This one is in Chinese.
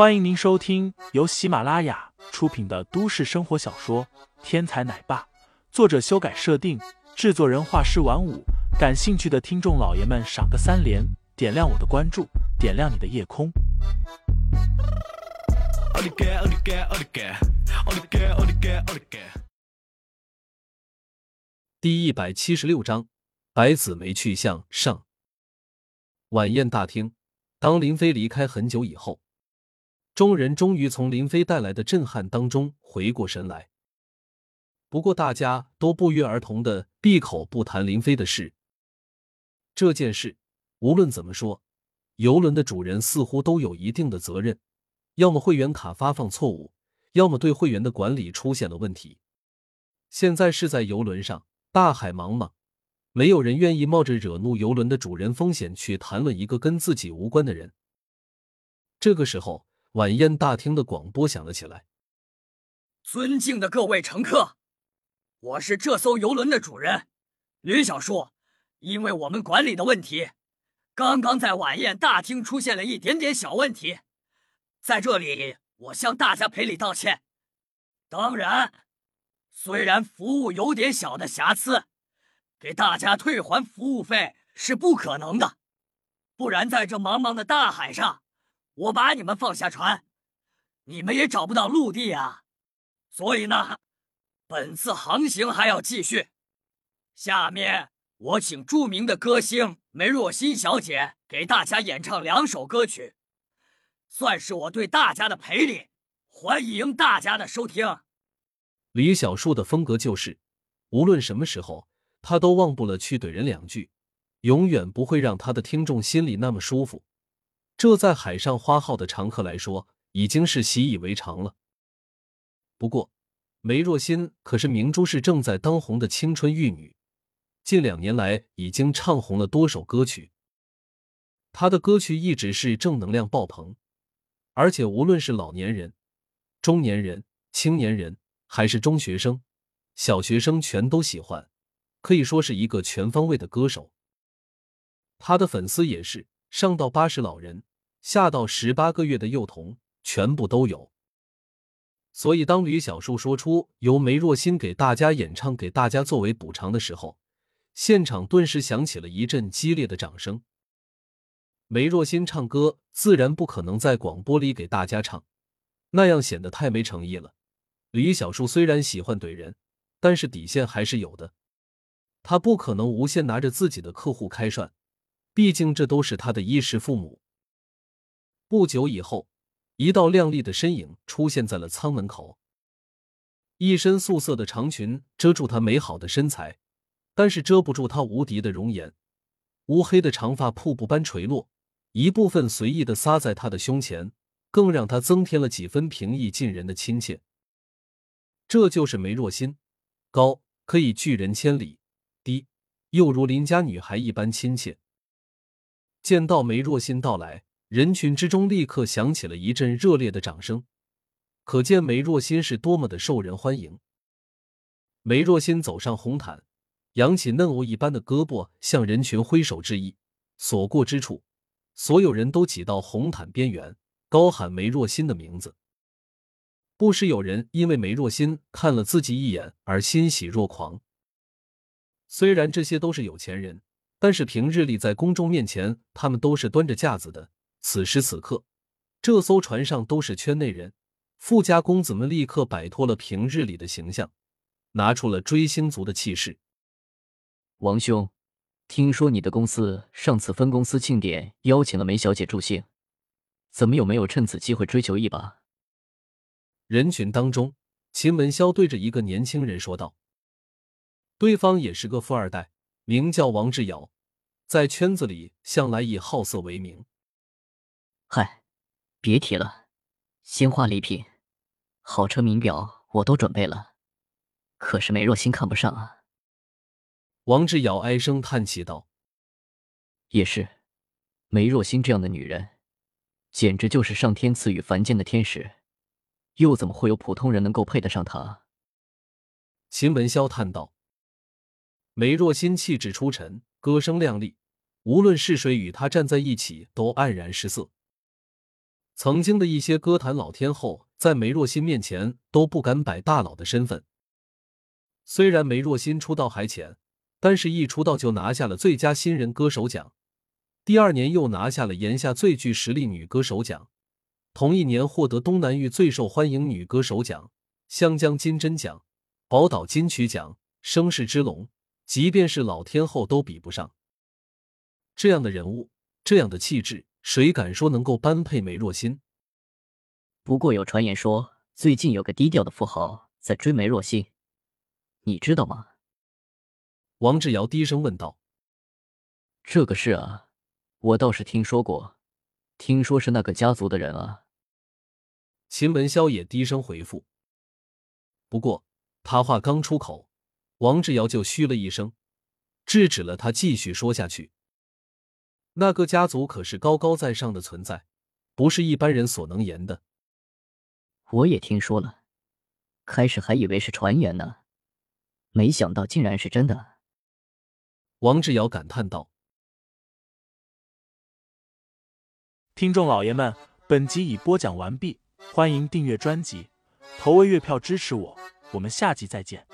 欢迎您收听由喜马拉雅出品的都市生活小说《天才奶爸》，作者修改设定，制作人画师晚舞。感兴趣的听众老爷们，赏个三连，点亮我的关注，点亮你的夜空。第一百七十六章，白子梅去向上。晚宴大厅，当林飞离开很久以后。众人终于从林飞带来的震撼当中回过神来，不过大家都不约而同的闭口不谈林飞的事。这件事无论怎么说，游轮的主人似乎都有一定的责任，要么会员卡发放错误，要么对会员的管理出现了问题。现在是在游轮上，大海茫茫，没有人愿意冒着惹怒游轮的主人风险去谈论一个跟自己无关的人。这个时候。晚宴大厅的广播响了起来：“尊敬的各位乘客，我是这艘游轮的主人吕小树。因为我们管理的问题，刚刚在晚宴大厅出现了一点点小问题，在这里我向大家赔礼道歉。当然，虽然服务有点小的瑕疵，给大家退还服务费是不可能的，不然在这茫茫的大海上。”我把你们放下船，你们也找不到陆地啊！所以呢，本次航行还要继续。下面我请著名的歌星梅若欣小姐给大家演唱两首歌曲，算是我对大家的赔礼。欢迎大家的收听。李小树的风格就是，无论什么时候，他都忘不了去怼人两句，永远不会让他的听众心里那么舒服。这在海上花号的常客来说已经是习以为常了。不过，梅若欣可是明珠市正在当红的青春玉女，近两年来已经唱红了多首歌曲。她的歌曲一直是正能量爆棚，而且无论是老年人、中年人、青年人，还是中学生、小学生，全都喜欢，可以说是一个全方位的歌手。他的粉丝也是上到八十老人。下到十八个月的幼童全部都有，所以当吕小树说出由梅若欣给大家演唱，给大家作为补偿的时候，现场顿时响起了一阵激烈的掌声。梅若欣唱歌自然不可能在广播里给大家唱，那样显得太没诚意了。李小树虽然喜欢怼人，但是底线还是有的，他不可能无限拿着自己的客户开涮，毕竟这都是他的衣食父母。不久以后，一道靓丽的身影出现在了舱门口。一身素色的长裙遮住她美好的身材，但是遮不住她无敌的容颜。乌黑的长发瀑布般垂落，一部分随意的撒在她的胸前，更让她增添了几分平易近人的亲切。这就是梅若欣，高可以拒人千里，低又如邻家女孩一般亲切。见到梅若欣到来。人群之中立刻响起了一阵热烈的掌声，可见梅若欣是多么的受人欢迎。梅若欣走上红毯，扬起嫩藕一般的胳膊，向人群挥手致意。所过之处，所有人都挤到红毯边缘，高喊梅若欣的名字。不时有人因为梅若欣看了自己一眼而欣喜若狂。虽然这些都是有钱人，但是平日里在公众面前，他们都是端着架子的。此时此刻，这艘船上都是圈内人，富家公子们立刻摆脱了平日里的形象，拿出了追星族的气势。王兄，听说你的公司上次分公司庆典邀请了梅小姐助兴，怎么有没有趁此机会追求一把？人群当中，秦文潇对着一个年轻人说道：“对方也是个富二代，名叫王志尧，在圈子里向来以好色为名。”嗨，别提了，鲜花礼品、好车名表我都准备了，可是梅若欣看不上啊。王志尧唉声叹气道：“也是，梅若欣这样的女人，简直就是上天赐予凡间的天使，又怎么会有普通人能够配得上她？”秦文潇叹道：“梅若欣气质出尘，歌声亮丽，无论是谁与她站在一起，都黯然失色。”曾经的一些歌坛老天后，在梅若欣面前都不敢摆大佬的身份。虽然梅若欣出道还浅，但是一出道就拿下了最佳新人歌手奖，第二年又拿下了炎夏最具实力女歌手奖，同一年获得东南域最受欢迎女歌手奖、湘江金针奖、宝岛金曲奖、声势之龙，即便是老天后都比不上。这样的人物，这样的气质，谁敢说能够般配梅若欣？不过有传言说，最近有个低调的富豪在追梅若欣，你知道吗？王志尧低声问道。这个事啊，我倒是听说过，听说是那个家族的人啊。秦文潇也低声回复。不过他话刚出口，王志尧就嘘了一声，制止了他继续说下去。那个家族可是高高在上的存在，不是一般人所能言的。我也听说了，开始还以为是传言呢，没想到竟然是真的。王志尧感叹道：“听众老爷们，本集已播讲完毕，欢迎订阅专辑，投喂月票支持我，我们下集再见。”